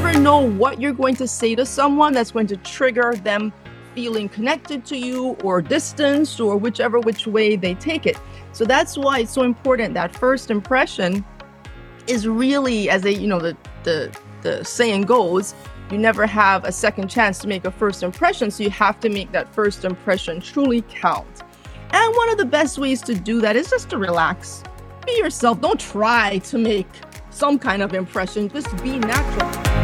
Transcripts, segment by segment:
never know what you're going to say to someone that's going to trigger them feeling connected to you or distanced or whichever which way they take it. So that's why it's so important that first impression is really as a you know the the the saying goes, you never have a second chance to make a first impression, so you have to make that first impression truly count. And one of the best ways to do that is just to relax. Be yourself. Don't try to make some kind of impression. Just be natural.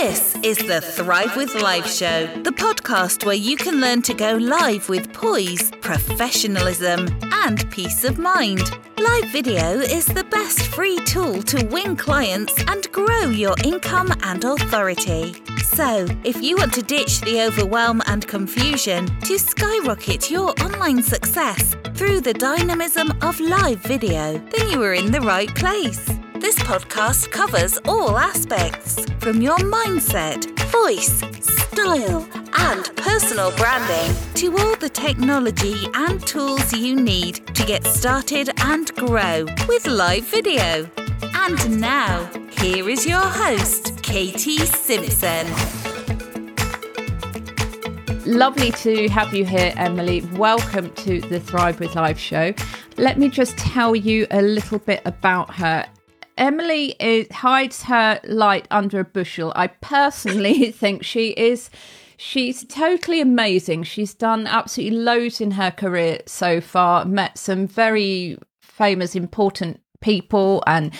This is the Thrive with Live show, the podcast where you can learn to go live with poise, professionalism, and peace of mind. Live video is the best free tool to win clients and grow your income and authority. So, if you want to ditch the overwhelm and confusion to skyrocket your online success through the dynamism of live video, then you are in the right place. This podcast covers all aspects from your mindset, voice, style, and personal branding to all the technology and tools you need to get started and grow with live video. And now, here is your host, Katy Simpson. Lovely to have you here, Emily. Welcome to the Thrive with Live show. Let me just tell you a little bit about her. Emily is, hides her light under a bushel. I personally think she is. She's totally amazing. She's done absolutely loads in her career so far, met some very famous, important people, and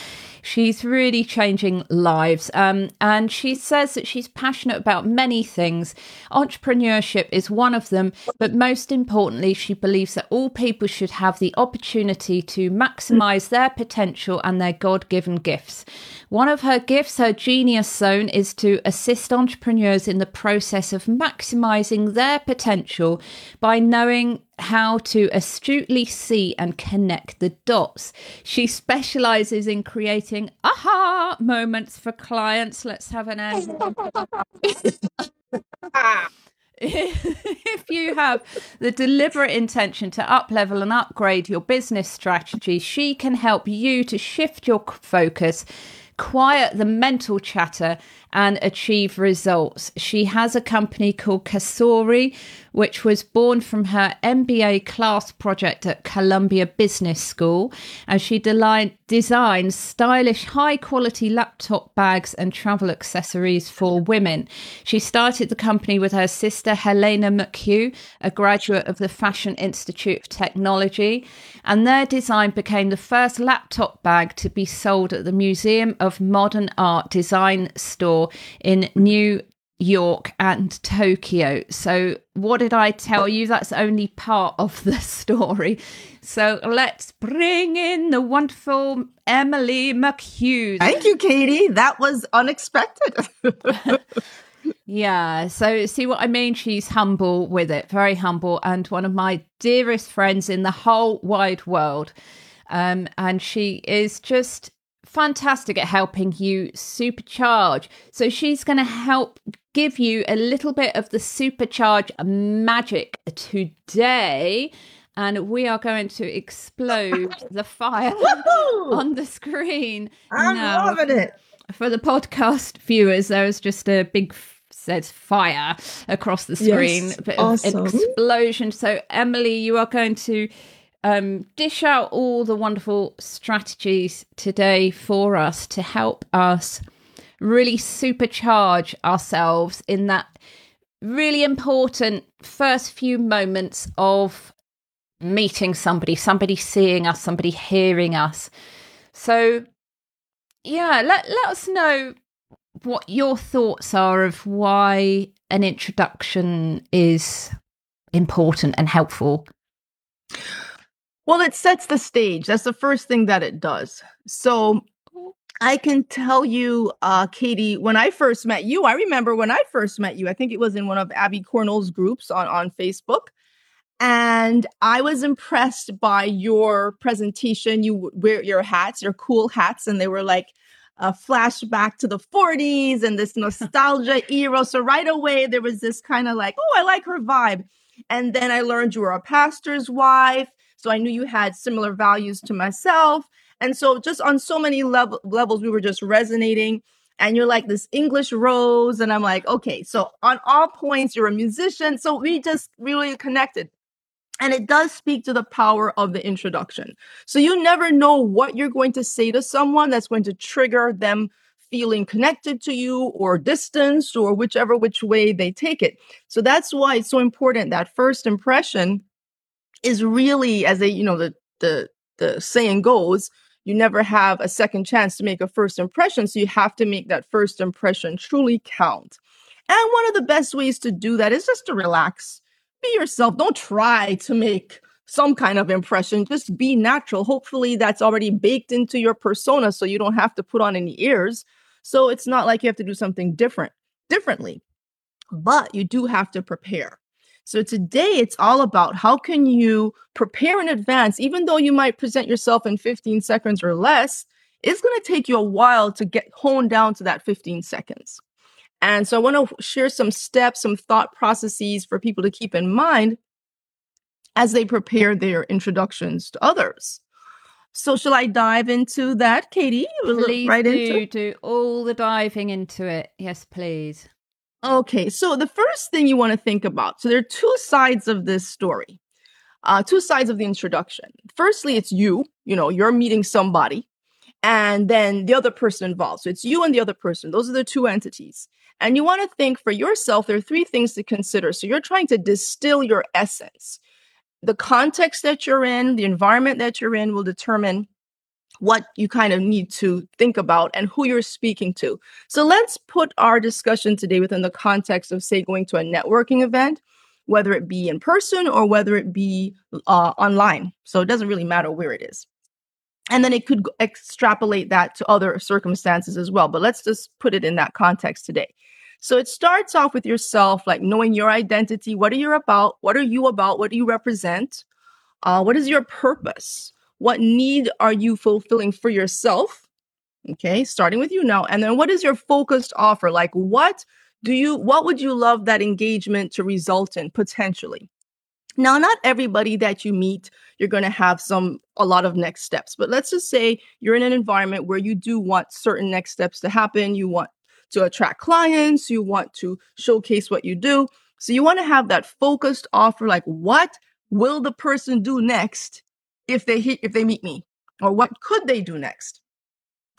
She's really changing lives. Um, and she says that she's passionate about many things. Entrepreneurship is one of them. But most importantly, she believes that all people should have the opportunity to maximize their potential and their God given gifts. One of her gifts, her genius zone, is to assist entrepreneurs in the process of maximizing their potential by knowing how to astutely see and connect the dots. She specializes in creating aha moments for clients. Let's have an end. if you have the deliberate intention to uplevel and upgrade your business strategy, she can help you to shift your focus quiet the mental chatter and achieve results. She has a company called Kasori, which was born from her MBA class project at Columbia Business School. And she de- designs stylish, high quality laptop bags and travel accessories for women. She started the company with her sister, Helena McHugh, a graduate of the Fashion Institute of Technology. And their design became the first laptop bag to be sold at the Museum of Modern Art Design store in New York and Tokyo. So, what did I tell you? That's only part of the story. So, let's bring in the wonderful Emily McHugh. Thank you, Katy. That was unexpected. yeah. So, see what I mean? She's humble with it, very humble, and one of my dearest friends in the whole wide world. Um, and she is just fantastic at helping you supercharge. So she's going to help give you a little bit of the supercharge magic today. And we are going to explode the fire on the screen. I'm now. loving it. For the podcast viewers, there is just a big says fire across the screen, yes, awesome. explosion. So Emily, you are going to um, dish out all the wonderful strategies today for us to help us really supercharge ourselves in that really important first few moments of meeting somebody, somebody seeing us, somebody hearing us. So, yeah, let, let us know what your thoughts are of why an introduction is important and helpful. Well, it sets the stage. That's the first thing that it does. So I can tell you, uh, Katy, when I first met you, I remember when I first met you, I think it was in one of Abby Cornell's groups on, on Facebook. And I was impressed by your presentation. You wear your hats, your cool hats, and they were like a flashback to the 40s and this nostalgia era. So right away, there was this kind of like, oh, I like her vibe. And then I learned you were a pastor's wife So I knew you had similar values to myself. And so just on so many level, levels, we were just resonating. And you're like this English rose. And I'm like, okay, so on all points, you're a musician. So we just really connected. And it does speak to the power of the introduction. So you never know what you're going to say to someone that's going to trigger them feeling connected to you or distanced or whichever which way they take it. So that's why it's so important that first impression is really as they, you know, the the the saying goes, you never have a second chance to make a first impression. So you have to make that first impression truly count. And one of the best ways to do that is just to relax be yourself. Don't try to make some kind of impression. Just be natural. Hopefully, that's already baked into your persona so you don't have to put on any ears. So it's not like you have to do something different, differently. But you do have to prepare. So today it's all about how can you prepare in advance, even though you might present yourself in 15 seconds or less, it's going to take you a while to get honed down to that 15 seconds. And so I want to share some steps, some thought processes for people to keep in mind as they prepare their introductions to others. So shall I dive into that, Katy? Please right do into? do all the diving into it. Yes, please. Okay, so the first thing you want to think about. So there are two sides of this story. Uh, two sides of the introduction. Firstly, it's you. You know, you're meeting somebody, and then the other person involved. So it's you and the other person. Those are the two entities. And you want to think for yourself, there are three things to consider. So you're trying to distill your essence. The context that you're in, the environment that you're in will determine what you kind of need to think about and who you're speaking to. So let's put our discussion today within the context of, say, going to a networking event, whether it be in person or whether it be uh, online. So it doesn't really matter where it is and then it could extrapolate that to other circumstances as well. But let's just put it in that context today. So it starts off with yourself, like knowing your identity. What are you about? What are you about? What do you represent? Uh, what is your purpose? What need are you fulfilling for yourself? Okay, starting with you now. And then what is your focused offer? Like, what do you, what would you love that engagement to result in potentially? Now, not everybody that you meet, you're going to have some, a lot of next steps, but let's just say you're in an environment where you do want certain next steps to happen. You want to attract clients, you want to showcase what you do. So you want to have that focused offer like what will the person do next if they if they meet me or what could they do next?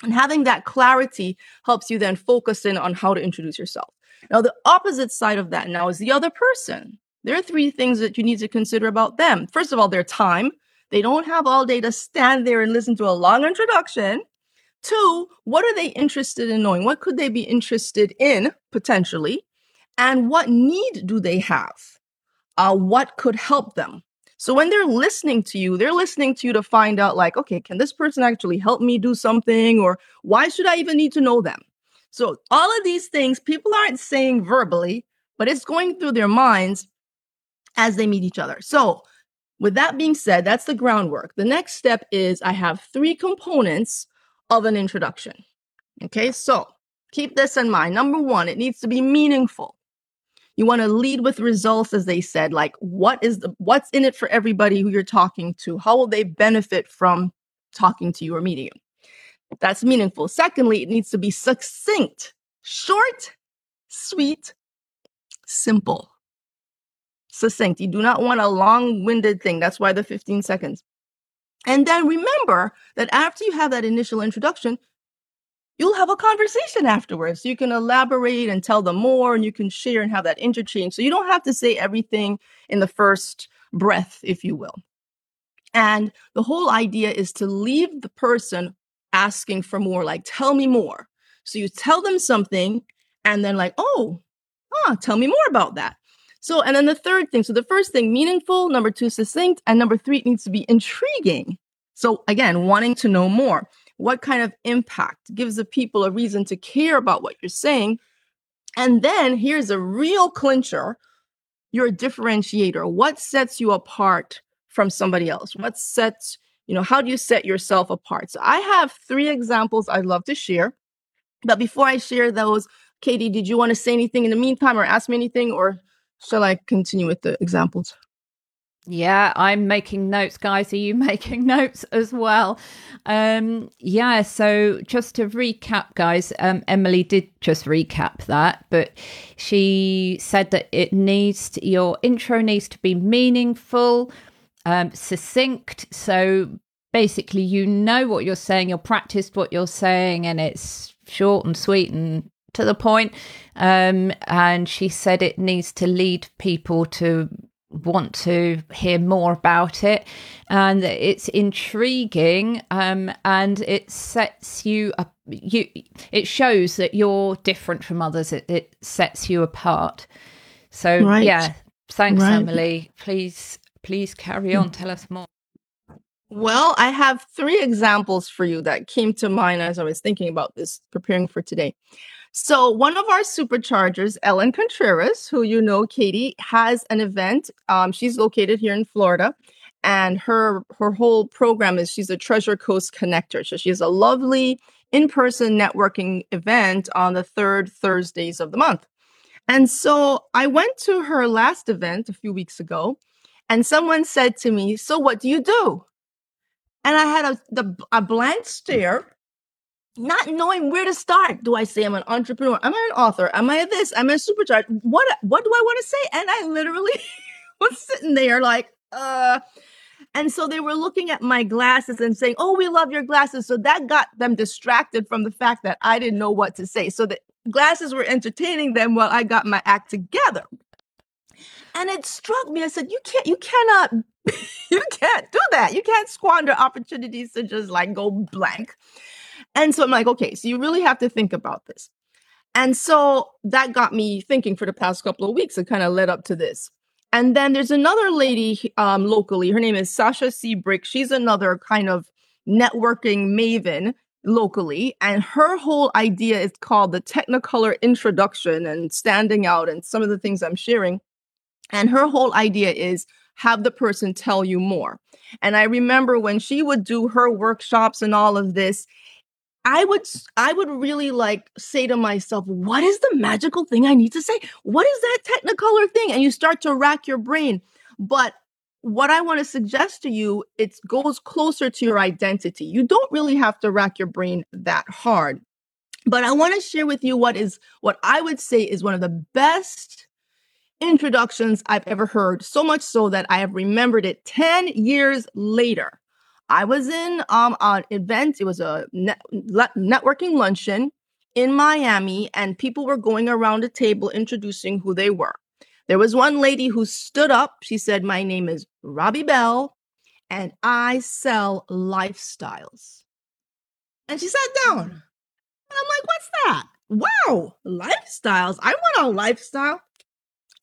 And having that clarity helps you then focus in on how to introduce yourself. Now the opposite side of that now is the other person. There are three things that you need to consider about them. First of all, their time. They don't have all day to stand there and listen to a long introduction. Two, what are they interested in knowing? What could they be interested in potentially? And what need do they have? Uh, what could help them? So when they're listening to you, they're listening to you to find out, like, okay, can this person actually help me do something? Or why should I even need to know them? So all of these things people aren't saying verbally, but it's going through their minds as they meet each other. So, with that being said, that's the groundwork. The next step is I have three components of an introduction. Okay, so keep this in mind. Number one, it needs to be meaningful. You want to lead with results, as they said, like what is the what's in it for everybody who you're talking to? How will they benefit from talking to you or meeting you? That's meaningful. Secondly, it needs to be succinct, short, sweet, simple succinct. You do not want a long winded thing. That's why the 15 seconds. And then remember that after you have that initial introduction, you'll have a conversation afterwards. You can elaborate and tell them more, and you can share and have that interchange. So you don't have to say everything in the first breath, if you will. And the whole idea is to leave the person asking for more, like, tell me more. So you tell them something, and then, like, oh, ah, tell me more about that. So, and then the third thing so the first thing, meaningful. Number two, succinct. And number three, it needs to be intriguing. So, again, wanting to know more. What kind of impact gives the people a reason to care about what you're saying? And then here's a real clincher your differentiator. What sets you apart from somebody else? What sets, you know, how do you set yourself apart? So I have three examples I'd love to share. But before I share those, Katy, did you want to say anything in the meantime or ask me anything or Shall I continue with the examples? Yeah, I'm making notes, guys. Are you making notes as well? Um, yeah, so just to recap, guys, um, Emily did just recap that, but she said that it needs to, your intro needs to be meaningful, um, succinct. So basically, you know what you're saying, you're practiced what you're saying, and it's short and sweet and to the point. Um, and she said it needs to lead people to want to hear more about it. And it's intriguing um, and it sets you up you it shows that you're different from others. It, it sets you apart. So right. yeah. Thanks right. emily. Please please carry on. Tell us more. Well i have three examples for you that came to mind as i was thinking about this preparing for today so, one of our superchargers, Ellen Contreras, who you know, Katy, has an event. Um, she's located here in Florida, and her her whole program is she's a Treasure Coast connector. So she has a lovely in-person networking event on the third Thursdays of the month. And so I went to her last event a few weeks ago, and someone said to me, "So what do you do?" And I had a the, a blank stare not knowing where to start. Do I say I'm an entrepreneur? Am I an author? Am I this? Am I a supercharged? What what do I want to say? And I literally was sitting there like, uh, and so they were looking at my glasses and saying, Oh, we love your glasses. So that got them distracted from the fact that I didn't know what to say. So the glasses were entertaining them while I got my act together. And it struck me. I said, You can't, you cannot, you can't do that. You can't squander opportunities to just like go blank. And so I'm like, okay, so you really have to think about this. And so that got me thinking for the past couple of weeks. It kind of led up to this. And then there's another lady um, locally. Her name is Sasha Seabrick. She's another kind of networking maven locally. And her whole idea is called the Technicolor Introduction and Standing Out and some of the things I'm sharing. And her whole idea is have the person tell you more. And I remember when she would do her workshops and all of this, I would I would really like say to myself, what is the magical thing I need to say? What is that technicolor thing? And you start to rack your brain. But what I want to suggest to you, it goes closer to your identity. You don't really have to rack your brain that hard. But I want to share with you what is what I would say is one of the best introductions I've ever heard, so much so that I have remembered it 10 years later. I was in um an event. It was a net, networking luncheon in Miami, and people were going around a table introducing who they were. There was one lady who stood up. She said, "My name is Robbie Bell, and I sell lifestyles." And she sat down, and I'm like, "What's that? Wow, lifestyles! I want a lifestyle."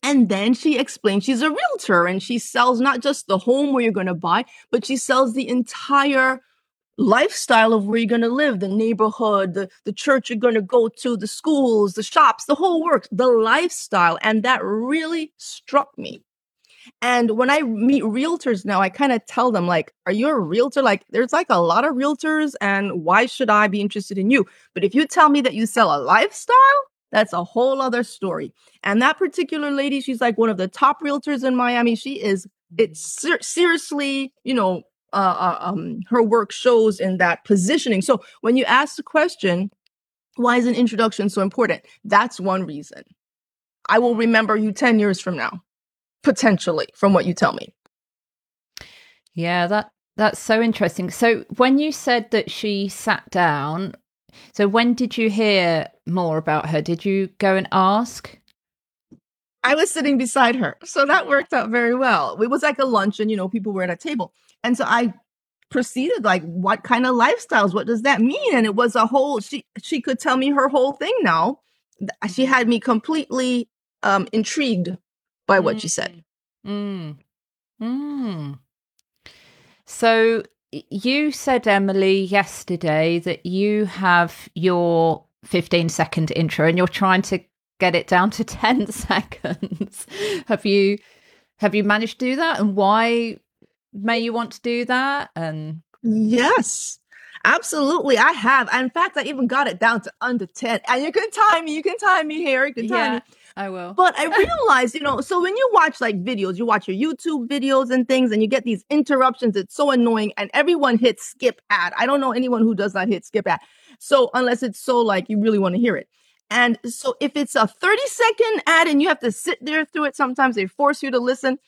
And then she explains she's a realtor and she sells not just the home where you're going to buy, but she sells the entire lifestyle of where you're going to live, the neighborhood, the, the church you're going to go to, the schools, the shops, the whole works, the lifestyle. And that really struck me. And when I meet realtors now, I kind of tell them, like, are you a realtor? Like, there's like a lot of realtors, and why should I be interested in you? But if you tell me that you sell a lifestyle, that's a whole other story. And that particular lady, she's like one of the top realtors in Miami. She is, it's ser- seriously, you know, uh, uh, um, her work shows in that positioning. So when you ask the question, why is an introduction so important? That's one reason. I will remember you 10 years from now, potentially, from what you tell me. Yeah, that that's so interesting. So when you said that she sat down, so when did you hear more about her? Did you go and ask? I was sitting beside her. So that worked out very well. It was like a luncheon, you know, people were at a table. And so I proceeded like what kind of lifestyles what does that mean and it was a whole she she could tell me her whole thing now she mm-hmm. had me completely um intrigued by what mm. she said mm. Mm. so you said, Emily, yesterday that you have your 15 second intro and you're trying to get it down to 10 seconds. have you have you managed to do that and why may you want to do that and Yes. Absolutely, I have. In fact, I even got it down to under 10. And you can time me, you can time me here, you can time yeah. me. I will. But I realized, you know, so when you watch like videos, you watch your YouTube videos and things, and you get these interruptions, it's so annoying. And everyone hits skip ad. I don't know anyone who does not hit skip ad. So unless it's so like you really want to hear it. And so if it's a 30 second ad and you have to sit there through it, sometimes they force you to listen.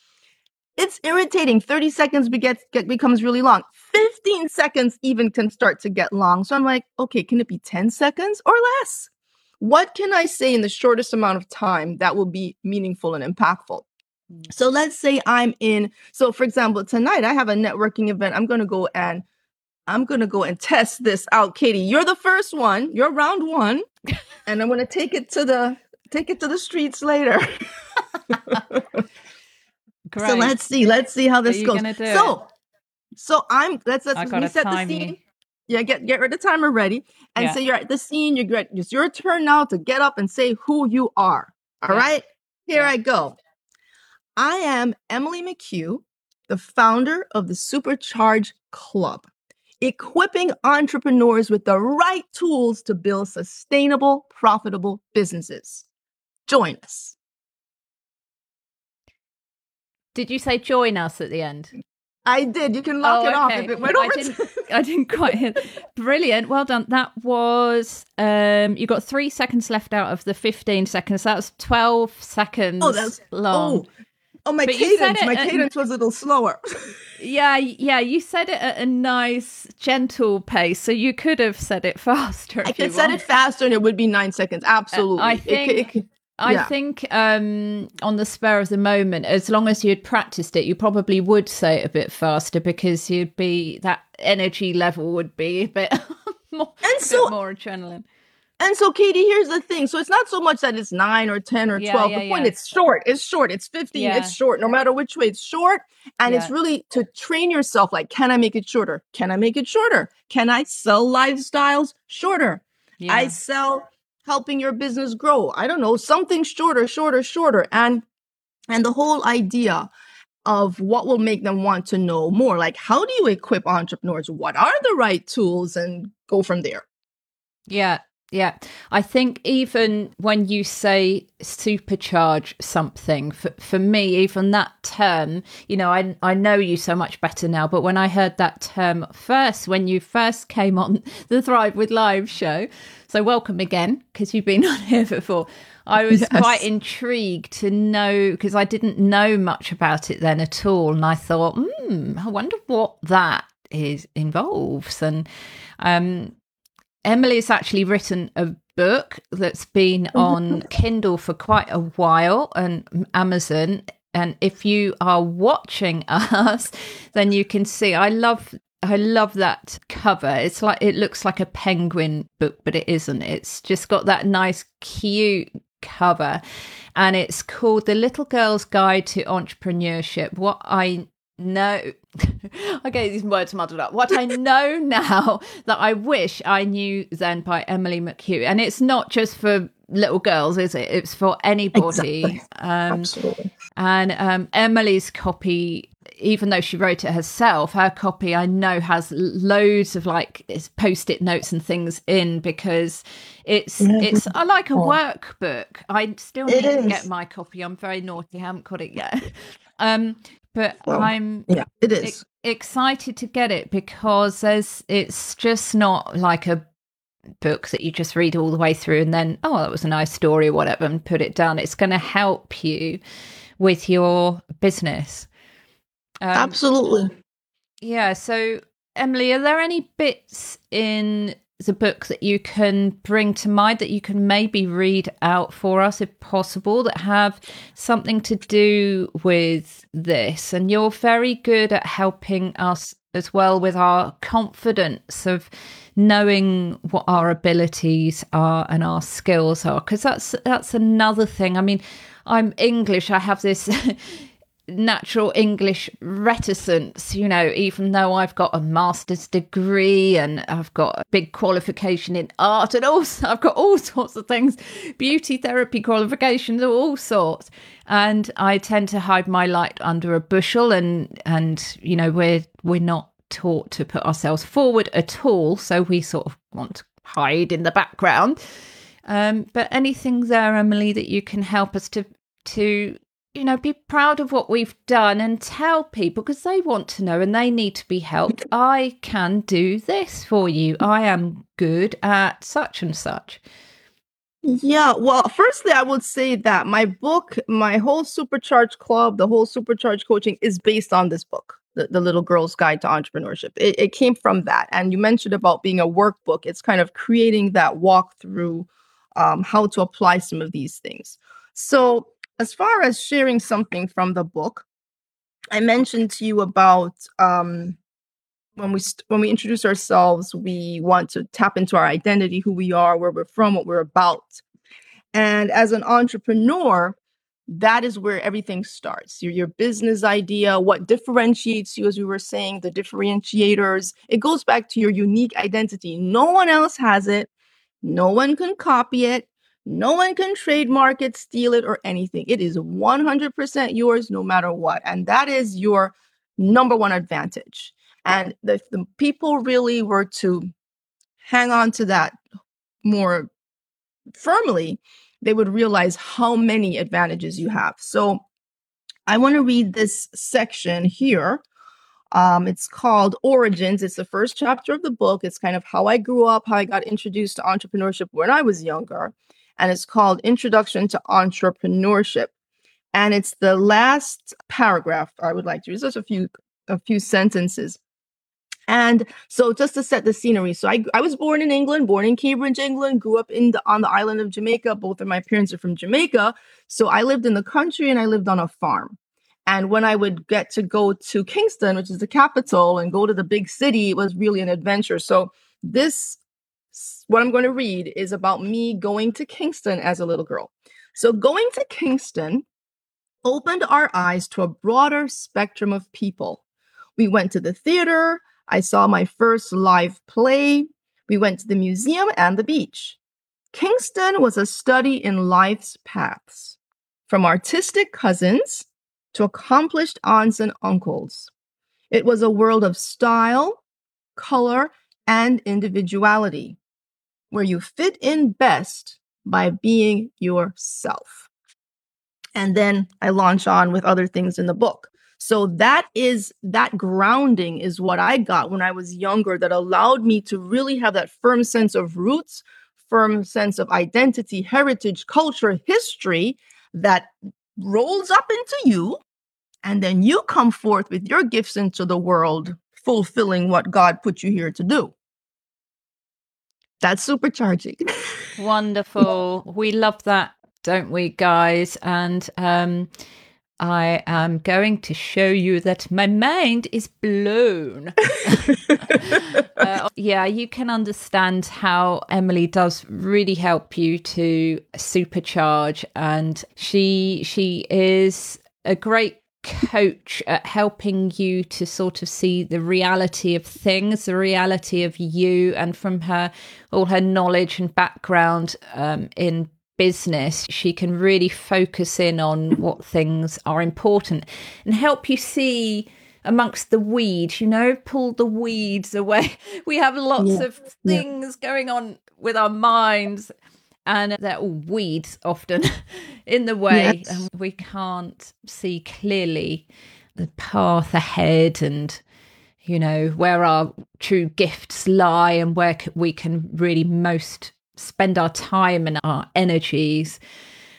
It's irritating. 30 seconds get, becomes really long. 15 seconds even can start to get long. So I'm like, okay, can it be 10 seconds or less? What can I say in the shortest amount of time that will be meaningful and impactful? Mm. So let's say I'm in, so for example, tonight I have a networking event. I'm going to go and I'm going to go and test this out, Katy. You're the first one. You're round one. and I'm going to take it to the take it to the streets later. so let's see. Let's see how this goes. So so I'm let's let's we set the scene. Yeah, get get rid of the timer ready. And yeah. so you're at the scene, you get it's your turn now to get up and say who you are. All yeah. right, Here yeah. I go. I am Emily McHugh, the founder of the Supercharge Club equipping entrepreneurs with the right tools to build sustainable, profitable businesses. Join us. Did you say join us at the end? I did. You can lock oh, it off if it went over. I didn't, I didn't quite hear. Brilliant. Well done. That was um you got three seconds left out of the 15 seconds. That was 12 seconds oh, that's, long. Oh, oh my but cadence. My cadence was a little slower. Yeah, yeah, you said it at a nice, gentle pace, so you could have said it faster. I could said it faster, and it would be nine seconds. Absolutely. Uh, I think. It, it, it, I yeah. think um, on the spur of the moment, as long as you'd practiced it, you probably would say it a bit faster because you'd be that energy level would be a bit more, and so, bit more adrenaline. And so, Katy, here's the thing. So it's not so much that it's nine or 10 or 12. Yeah, yeah, the point, it's short. It's short. It's 15. It's short. No matter which way, it's short. And it's really to train yourself like, can I make it shorter? Can I make it shorter? Can I sell lifestyles shorter? I sell helping your business grow. I don't know, something shorter, shorter, shorter. And and the whole idea of what will make them want to know more. Like, how do you equip entrepreneurs? What are the right tools? And go from there. Yeah, yeah, I think even when you say supercharge something, for, for me, even that term, you know, I I know you so much better now, but when I heard that term first, when you first came on the Thrive with Live show, so welcome again because you've been on here before. I was yes. quite intrigued to know because I didn't know much about it then at all, and I thought, hmm, I wonder what that is involves and um Emily's actually written a book that's been mm-hmm. on Kindle for quite a while and Amazon. And if you are watching us, then you can see I love I love that cover. It's like it looks like a penguin book, but it isn't. It's just got that nice cute cover and it's called The Little Girl's Guide to Entrepreneurship. What I know I get these words muddled up. What I know now that I wish I knew then by Emily McHugh. And it's not just for little girls, is it? It's for anybody. Exactly. Um, Absolutely. And um, Emily's copy, even though she wrote it herself, her copy I know has loads of like post-it notes and things in because it's mm-hmm. it's I like a workbook. I still need to get my copy. I'm very naughty. I haven't got it yet. Um, but well, I'm yeah, it is e- excited to get it because there's it's just not like a book that you just read all the way through and then oh that was a nice story or whatever and put it down. It's going to help you with your business. Um, Absolutely. Yeah. So Emily, are there any bits in the book that you can bring to mind that you can maybe read out for us if possible that have something to do with this. And you're very good at helping us as well with our confidence of knowing what our abilities are and our skills are because that's that's another thing. I mean i'm english. I have this natural English reticence, you know, even though I've got a master's degree and I've got a big qualification in art and also I've got all sorts of things, beauty therapy qualifications, of all sorts. And I tend to hide my light under a bushel and and you know, we're we're not taught to put ourselves forward at all. So we sort of want to hide in the background. Um, but anything there, Emily, that you can help us to to you know be proud of what we've done and tell people because they want to know and they need to be helped. I can do this for you. I am good at such and such. Yeah, well, firstly, I would say that my book, my whole Supercharge Club, the whole Supercharge coaching is based on this book, The, the Little Girl's Guide to Entrepreneurship. It, it came from that. And you mentioned about being a workbook, it's kind of creating that walkthrough um, how to apply some of these things. So, as far as sharing something from the book, I mentioned to you about um, when we st- when we introduce ourselves, we want to tap into our identity, who we are, where we're from, what we're about. And as an entrepreneur, that is where everything starts. Your, your business idea, what differentiates you, as we were saying, the differentiators. It goes back to your unique identity. No one else has it. No one can copy it. No one can trademark it, steal it, or anything. It is 100% yours no matter what. And that is your number one advantage. And if the people really were to hang on to that more firmly, they would realize how many advantages you have. So I want to read this section here. Um, it's called Origins. It's the first chapter of the book. It's kind of how I grew up, how I got introduced to entrepreneurship when I was younger. And it's called Introduction to Entrepreneurship. And it's the last paragraph I would like to read, just a few a few sentences. And so just to set the scenery, so I, I was born in England, born in Cambridge, England, grew up in the, on the island of Jamaica. Both of my parents are from Jamaica. So I lived in the country and I lived on a farm. And when I would get to go to Kingston, which is the capital, and go to the big city, it was really an adventure. So this, what I'm going to read is about me going to Kingston as a little girl. So going to Kingston opened our eyes to a broader spectrum of people. We went to the theater, I saw my first live play. We went to the museum and the beach. Kingston was a study in life's paths, from artistic cousins to accomplished aunts and uncles. It was a world of style, color, and individuality, where you fit in best by being yourself. And then I launch on with other things in the book. So that is that grounding is what I got when I was younger that allowed me to really have that firm sense of roots, firm sense of identity, heritage, culture, history that rolls up into you. And then you come forth with your gifts into the world, fulfilling what God put you here to do. That's supercharging. Wonderful. we love that, don't we, guys? And um I am going to show you that my mind is blown. uh, yeah, you can understand how Emily does really help you to supercharge, and she she is a great coach at helping you to sort of see the reality of things, the reality of you, and from her all her knowledge and background um, in business, she can really focus in on what things are important and help you see amongst the weeds, you know, pull the weeds away. We have lots yeah. of things yeah. going on with our minds, and they're all weeds often in the way, yes. and we can't see clearly the path ahead and you know where our true gifts lie and where we can really most spend our time and our energies.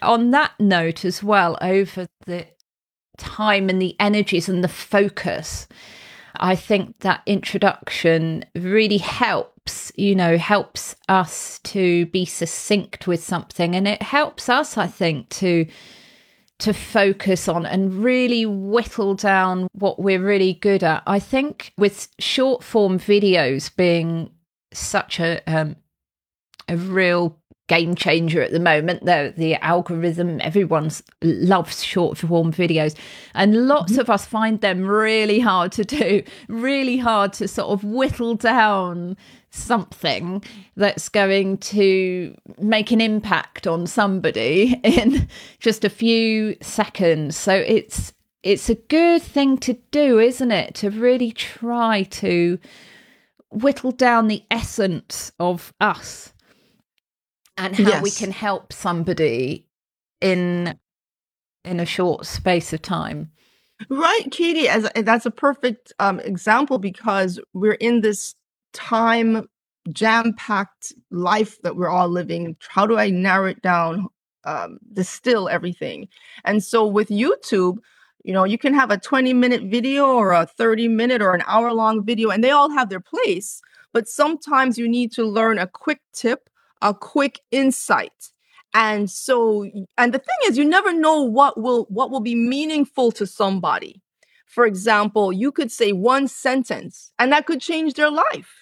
On that note, as well, over the time and the energies and the focus, I think that introduction really helps, you know, helps us to be succinct with something. And it helps us, I think, to to focus on and really whittle down what we're really good at. I think with short form videos being such a um, a real game changer at the moment. The the algorithm, everyone loves short form videos, and lots mm-hmm. of us find them really hard to do, really hard to sort of whittle down something that's going to make an impact on somebody in just a few seconds. So it's it's a good thing to do, isn't it? To really try to whittle down the essence of us and how yes. we can help somebody in in a short space of time. Right, Katy, as that's a perfect um, example because we're in this time jam-packed life that we're all living. How do I narrow it down, um, distill everything? And so with YouTube, you know, you can have a 20 minute video or a 30 minute or an hour long video, and they all have their place. But sometimes you need to learn a quick tip, a quick insight and so and the thing is you never know what will what will be meaningful to somebody for example you could say one sentence and that could change their life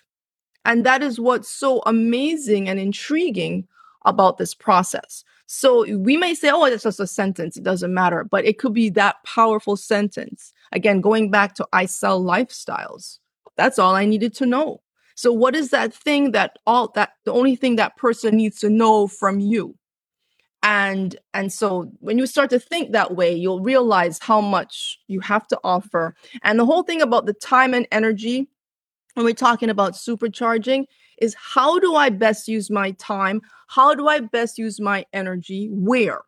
and that is what's so amazing and intriguing about this process. So we may say oh it's just a sentence. It doesn't matter. But it could be that powerful sentence. Again going back to i sell lifestyles that's all i needed to know. So what is that thing that all that the only thing that person needs to know from you? And and so when you start to think that way you'll realize how much you have to offer. And the whole thing about the time and energy when we're talking about supercharging is how do i best use my time? How do i best use my energy? Where?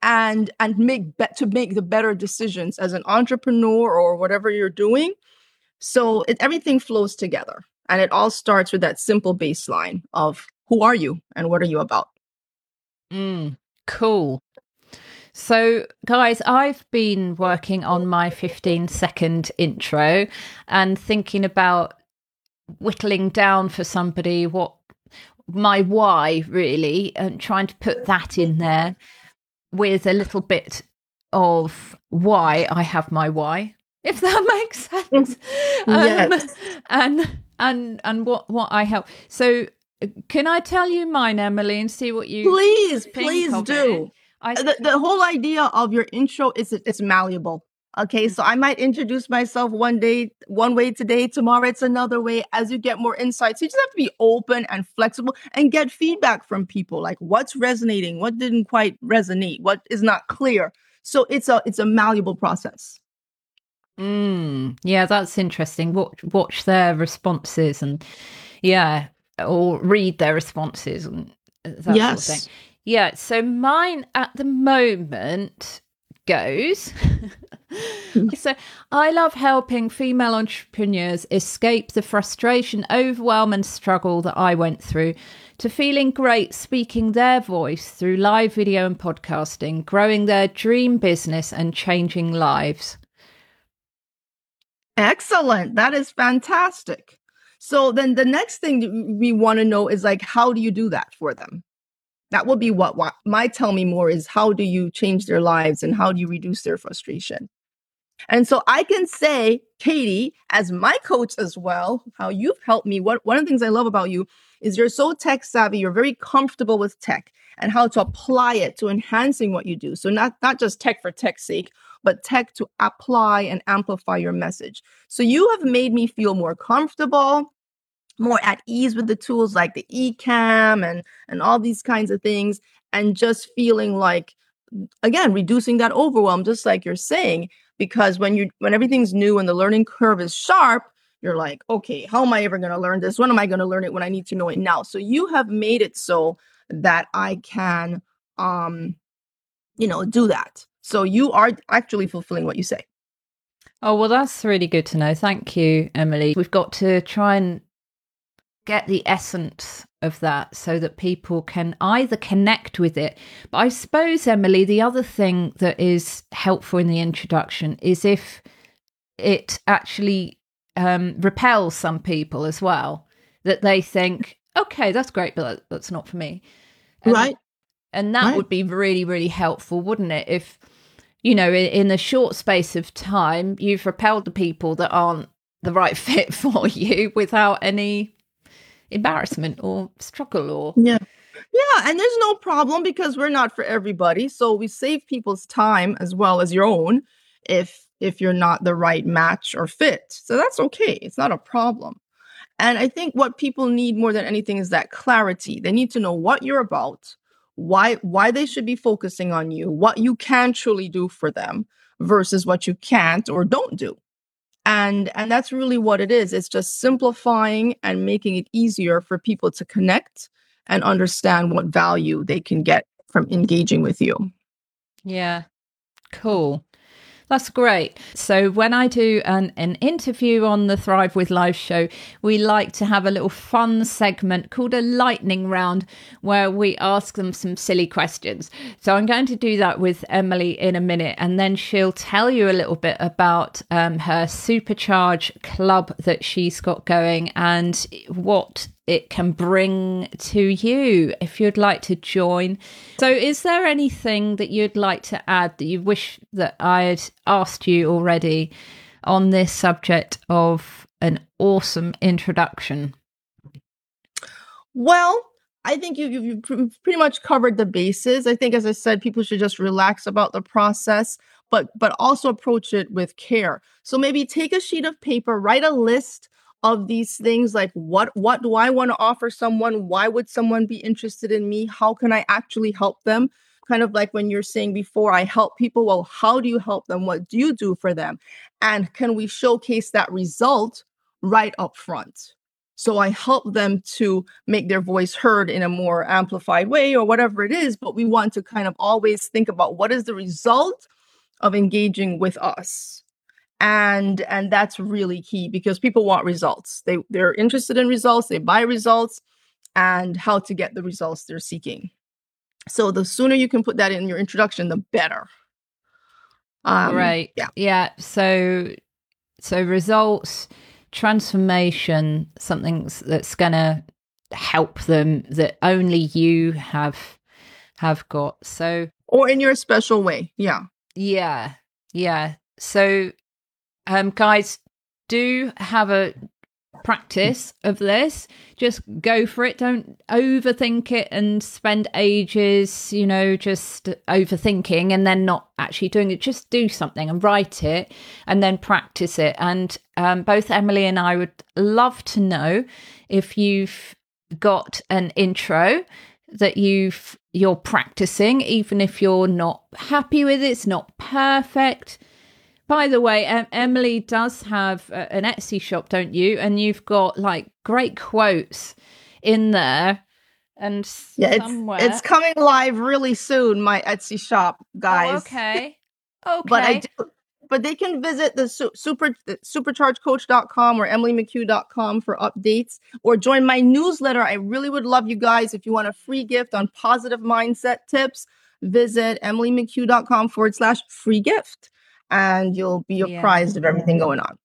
And and make be- to make the better decisions as an entrepreneur or whatever you're doing. So it, everything flows together and it all starts with that simple baseline of who are you and what are you about. Mm, cool. So, guys, I've been working on my 15 second intro and thinking about whittling down for somebody what my why really and trying to put that in there with a little bit of why I have my why, if that makes sense. yes. Um, and and and what what I help. So can I tell you mine, Emily, and see what you please, please do. I, the, the whole idea of your intro is it's malleable. Okay, so I might introduce myself one day, one way today, tomorrow it's another way as you get more insights. You just have to be open and flexible and get feedback from people like what's resonating, what didn't quite resonate, what is not clear. So it's a it's a malleable process. Mm, yeah, that's interesting. Watch watch their responses and yeah, or read their responses and that yes. sort of thing. Yeah, so mine at the moment goes. so I love helping female entrepreneurs escape the frustration, overwhelm, and struggle that I went through to feeling great speaking their voice through live video and podcasting, growing their dream business and changing lives. Excellent. That is fantastic. So then the next thing we want to know is like, how do you do that for them? That will be what, what my tell me more is how do you change their lives and how do you reduce their frustration? And so I can say, Katy, as my coach as well, how you've helped me. What one of the things I love about you is you're so tech savvy, you're very comfortable with tech and how to apply it to enhancing what you do. So not not just tech for tech's sake, but tech to apply and amplify your message. So you have made me feel more comfortable, more at ease with the tools like the Ecamm and and all these kinds of things and just feeling like again reducing that overwhelm just like you're saying because when you when everything's new and the learning curve is sharp you're like okay how am i ever going to learn this when am i going to learn it when i need to know it now so you have made it so that i can um you know do that so you are actually fulfilling what you say Oh, well, that's really good to know. Thank you, Emily. We've got to try and get the essence of that so that people can either connect with it. But I suppose, Emily, the other thing that is helpful in the introduction is if it actually um, repels some people as well, that they think, okay, that's great, but that's not for me. And, right. And that right. would be really, really helpful, wouldn't it? If, you know, in, in a short space of time, you've repelled the people that aren't the right fit for you without any embarrassment or struggle or yeah. Yeah and there's no problem because we're not for everybody. So we save people's time as well as your own if if you're not the right match or fit. So that's okay. It's not a problem. And i think what people need more than anything is that clarity. They need to know what you're about why why they should be focusing on you what you can truly do for them versus what you can't or don't do and and that's really what it is it's just simplifying and making it easier for people to connect and understand what value they can get from engaging with you. Yeah. Cool. That's great. So, when I do an, an interview on the Thrive with Live show, we like to have a little fun segment called a lightning round where we ask them some silly questions. So, I'm going to do that with Emily in a minute, and then she'll tell you a little bit about um, her Supercharge club that she's got going and what it can bring to you if you'd like to join. So, is there anything that you'd like to add that you wish that I had asked you already on this subject of an awesome introduction? Well, I think you, you've pretty much covered the bases. I think, as I said, people should just relax about the process, but but also approach it with care. So maybe take a sheet of paper, write a list of these things like what what do i want to offer someone? Why would someone be interested in me? How can i actually help them? Kind of like when you're saying before i help people well how do you help them? What do you do for them? And can we showcase that result right up front? So i help them to make their voice heard in a more amplified way or whatever it is but we want to kind of always think about what is the result of engaging with us and and that's really key because people want results. They they're interested in results they buy results and how to get the results they're seeking. So the sooner you can put that in your introduction the better. Um, right. yeah. Yeah. So so results transformation something that's gonna help them that only you have have got. So or in your special way. Yeah. Yeah. Yeah. So um, guys, do have a practice of this. Just go for it. Don't overthink it and spend ages, you know, just overthinking and then not actually doing it. Just do something and write it and then practice it. And um, both Emily and I would love to know if you've got an intro that you've you're practicing even if you're not happy with it it's not perfect by the way, um, Emily does have a, an Etsy shop, don't you? And you've got like great quotes in there. And yeah, somewhere... it's, it's coming live really soon. My Etsy shop, oh, guys. Oh, okay, okay. but I do, but they can visit the super superchargecoach.com or emilymchugh.com for updates or join my newsletter. I really would love you guys if you want a free gift on positive mindset tips. Visit emilymchugh.com forward slash free gift and you'll be apprised yeah. of everything going on.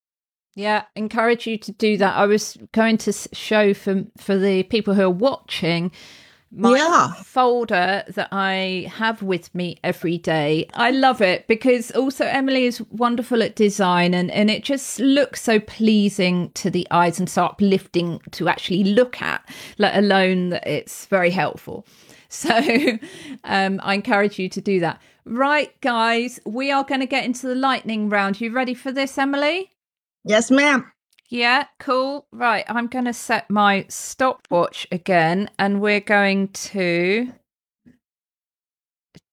Yeah, encourage you to do that. I was going to show for for the people who are watching my yeah. folder that I have with me every day. I love it because also Emily is wonderful at design and, and it just looks so pleasing to the eyes and so uplifting to actually look at, let alone that it's very helpful. So um, I encourage you to do that. Right, guys, we are going to get into the lightning round. You ready for this, Emily? Yes, ma'am. Yeah, cool. Right, I'm going to set my stopwatch again and we're going to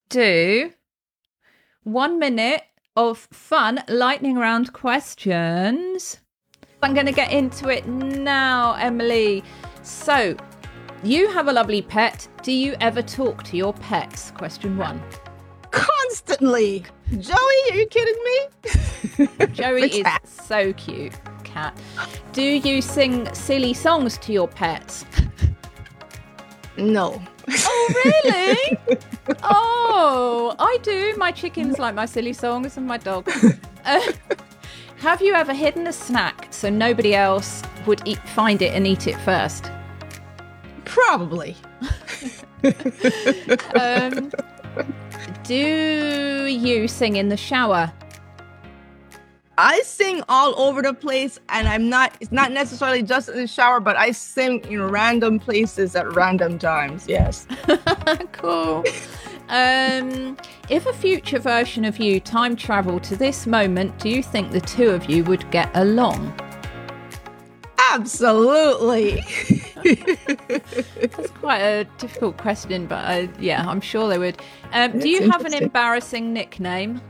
do one minute of fun lightning round questions. I'm going to get into it now, Emily. So, you have a lovely pet. Do you ever talk to your pets? Question one constantly. Joey, are you kidding me? Joey is cat. so cute. Cat. Do you sing silly songs to your pets? No. Oh, really? oh, I do. My chickens like my silly songs and my dog. Uh, have you ever hidden a snack so nobody else would eat, find it and eat it first? Probably. um, do you sing in the shower? I sing all over the place, and I'm not, it's not necessarily just in the shower, but I sing in random places at random times. Yes. cool. Um, if a future version of you time traveled to this moment, do you think the two of you would get along? Absolutely. That's quite a difficult question, but uh, yeah, I'm sure they would. Um, do you have an embarrassing nickname?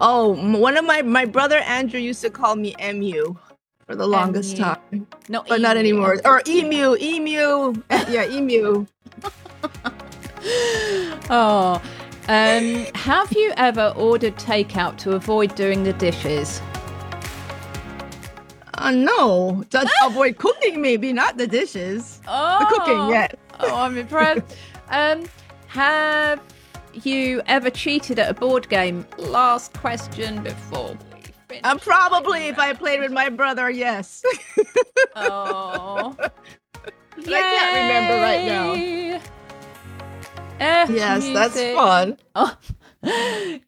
Oh, one of my my brother Andrew used to call me Mu. for the longest Emu. time, Not but not anymore. Or emu, emu, yeah, emu. Oh, um, have you ever ordered takeout to avoid doing the dishes? Uh, no, just avoid cooking, maybe not the dishes. Oh, The cooking, yes. Oh, I'm impressed. um, have you ever cheated at a board game? Last question before we. Uh, probably if I played with my brother, yes. Oh. I can't remember right now. F yes, that's fun. Oh,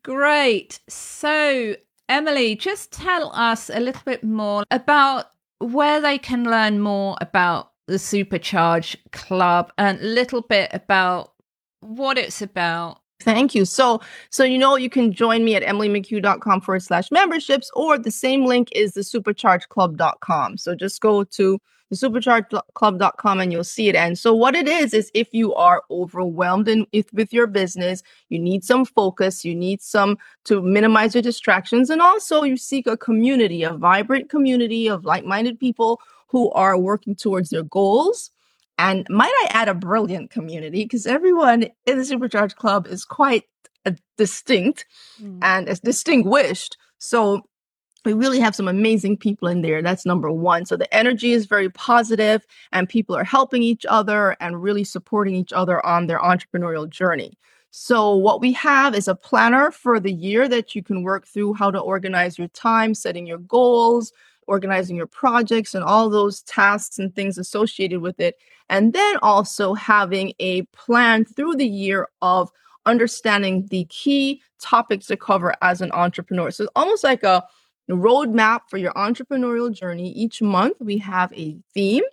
great. So, Emily, just tell us a little bit more about where they can learn more about the Supercharge Club and a little bit about what it's about. Thank you. So, so you know, you can join me at emilymchugh.com forward slash memberships, or the same link is the superchargeclub.com. So just go to the superchargeclub.com and you'll see it. And so what it is, is if you are overwhelmed in, if, with your business, you need some focus, you need some to minimize your distractions. And also you seek a community, a vibrant community of like-minded people who are working towards their goals. And might I add a brilliant community because everyone in the Supercharge Club is quite uh, distinct and is distinguished. So we really have some amazing people in there. That's number one. So the energy is very positive and people are helping each other and really supporting each other on their entrepreneurial journey. So what we have is a planner for the year that you can work through how to organize your time, setting your goals, organizing your projects and all those tasks and things associated with it. And then also having a plan through the year of understanding the key topics to cover as an entrepreneur. So it's almost like a roadmap for your entrepreneurial journey. Each month we have a theme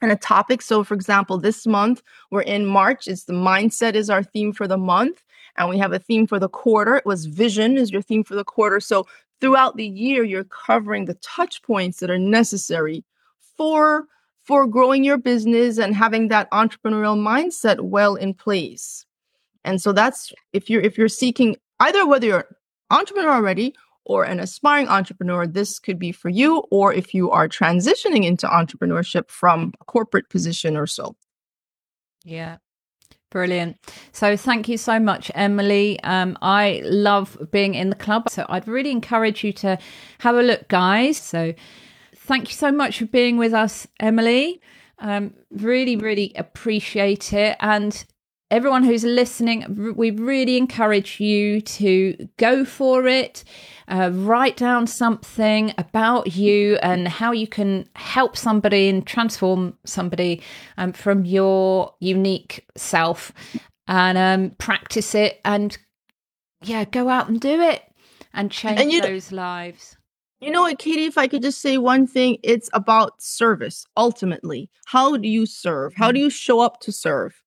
and a topic. So for example, this month we're in March, it's the mindset is our theme for the month. And we have a theme for the quarter. It was vision is your theme for the quarter. So throughout the year, you're covering the touch points that are necessary for for growing your business and having that entrepreneurial mindset well in place. And so that's if you're if you're seeking either whether you're entrepreneur already or an aspiring entrepreneur, this could be for you, or if you are transitioning into entrepreneurship from a corporate position or so. Yeah. Brilliant. So thank you so much, Emily. Um, I love being in the club. So I'd really encourage you to have a look, guys. So thank you so much for being with us, Emily. Um, really, really appreciate it. And everyone who's listening, we really encourage you to go for it. Uh, write down something about you and how you can help somebody and transform somebody um, from your unique self and um, practice it and yeah, go out and do it and change And you- those lives. You know what, Katy, if I could just say one thing, it's about service ultimately. How do you serve? How do you show up to serve?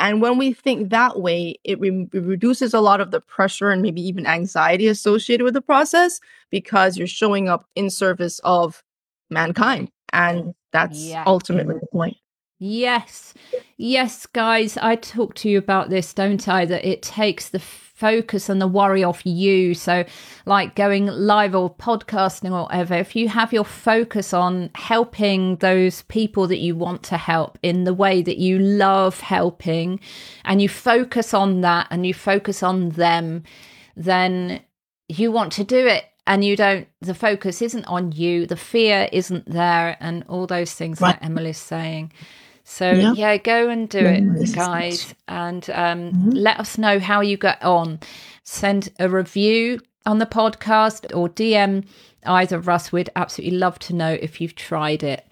And when we think that way, it, re- it reduces a lot of the pressure and maybe even anxiety associated with the process because you're showing up in service of mankind. And that's ultimately the point. Yes. Yes, guys, I talk to you about this, don't I? That it takes the focus and the worry off you. So, like going live or podcasting or whatever, if you have your focus on helping those people that you want to help in the way that you love helping, and you focus on that and you focus on them, then you want to do it and you don't the focus isn't on you the fear isn't there and all those things Right. that emily's saying so Yeah. yeah go and do Yeah, it guys. and um, Mhm. let us know how you get on. Send a review on the podcast or dm either of us. We'd absolutely love to know if you've tried it.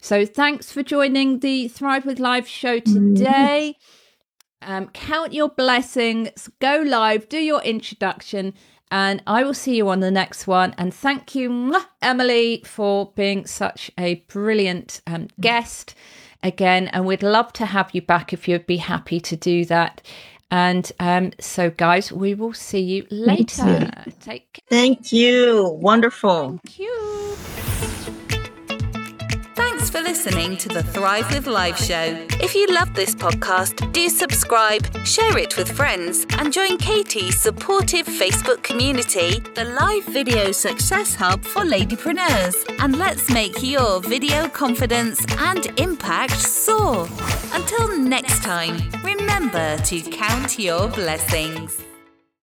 So thanks for joining the thrive with live show today. Um, count your blessings, go live, do your introduction, and I will see you on the next one. And thank you, Emily, for being such a brilliant um, guest again. And we'd love to have you back if you'd be happy to do that. And um, so, guys, we will see you later. Take care. Thank you. Wonderful. Thank you. For listening to the Thrive with Live show. If you love this podcast, do subscribe, share it with friends, and join Katy's supportive Facebook community, the Live Video Success Hub for Ladypreneurs. And let's make your video confidence and impact soar. Until next time, remember to count your blessings.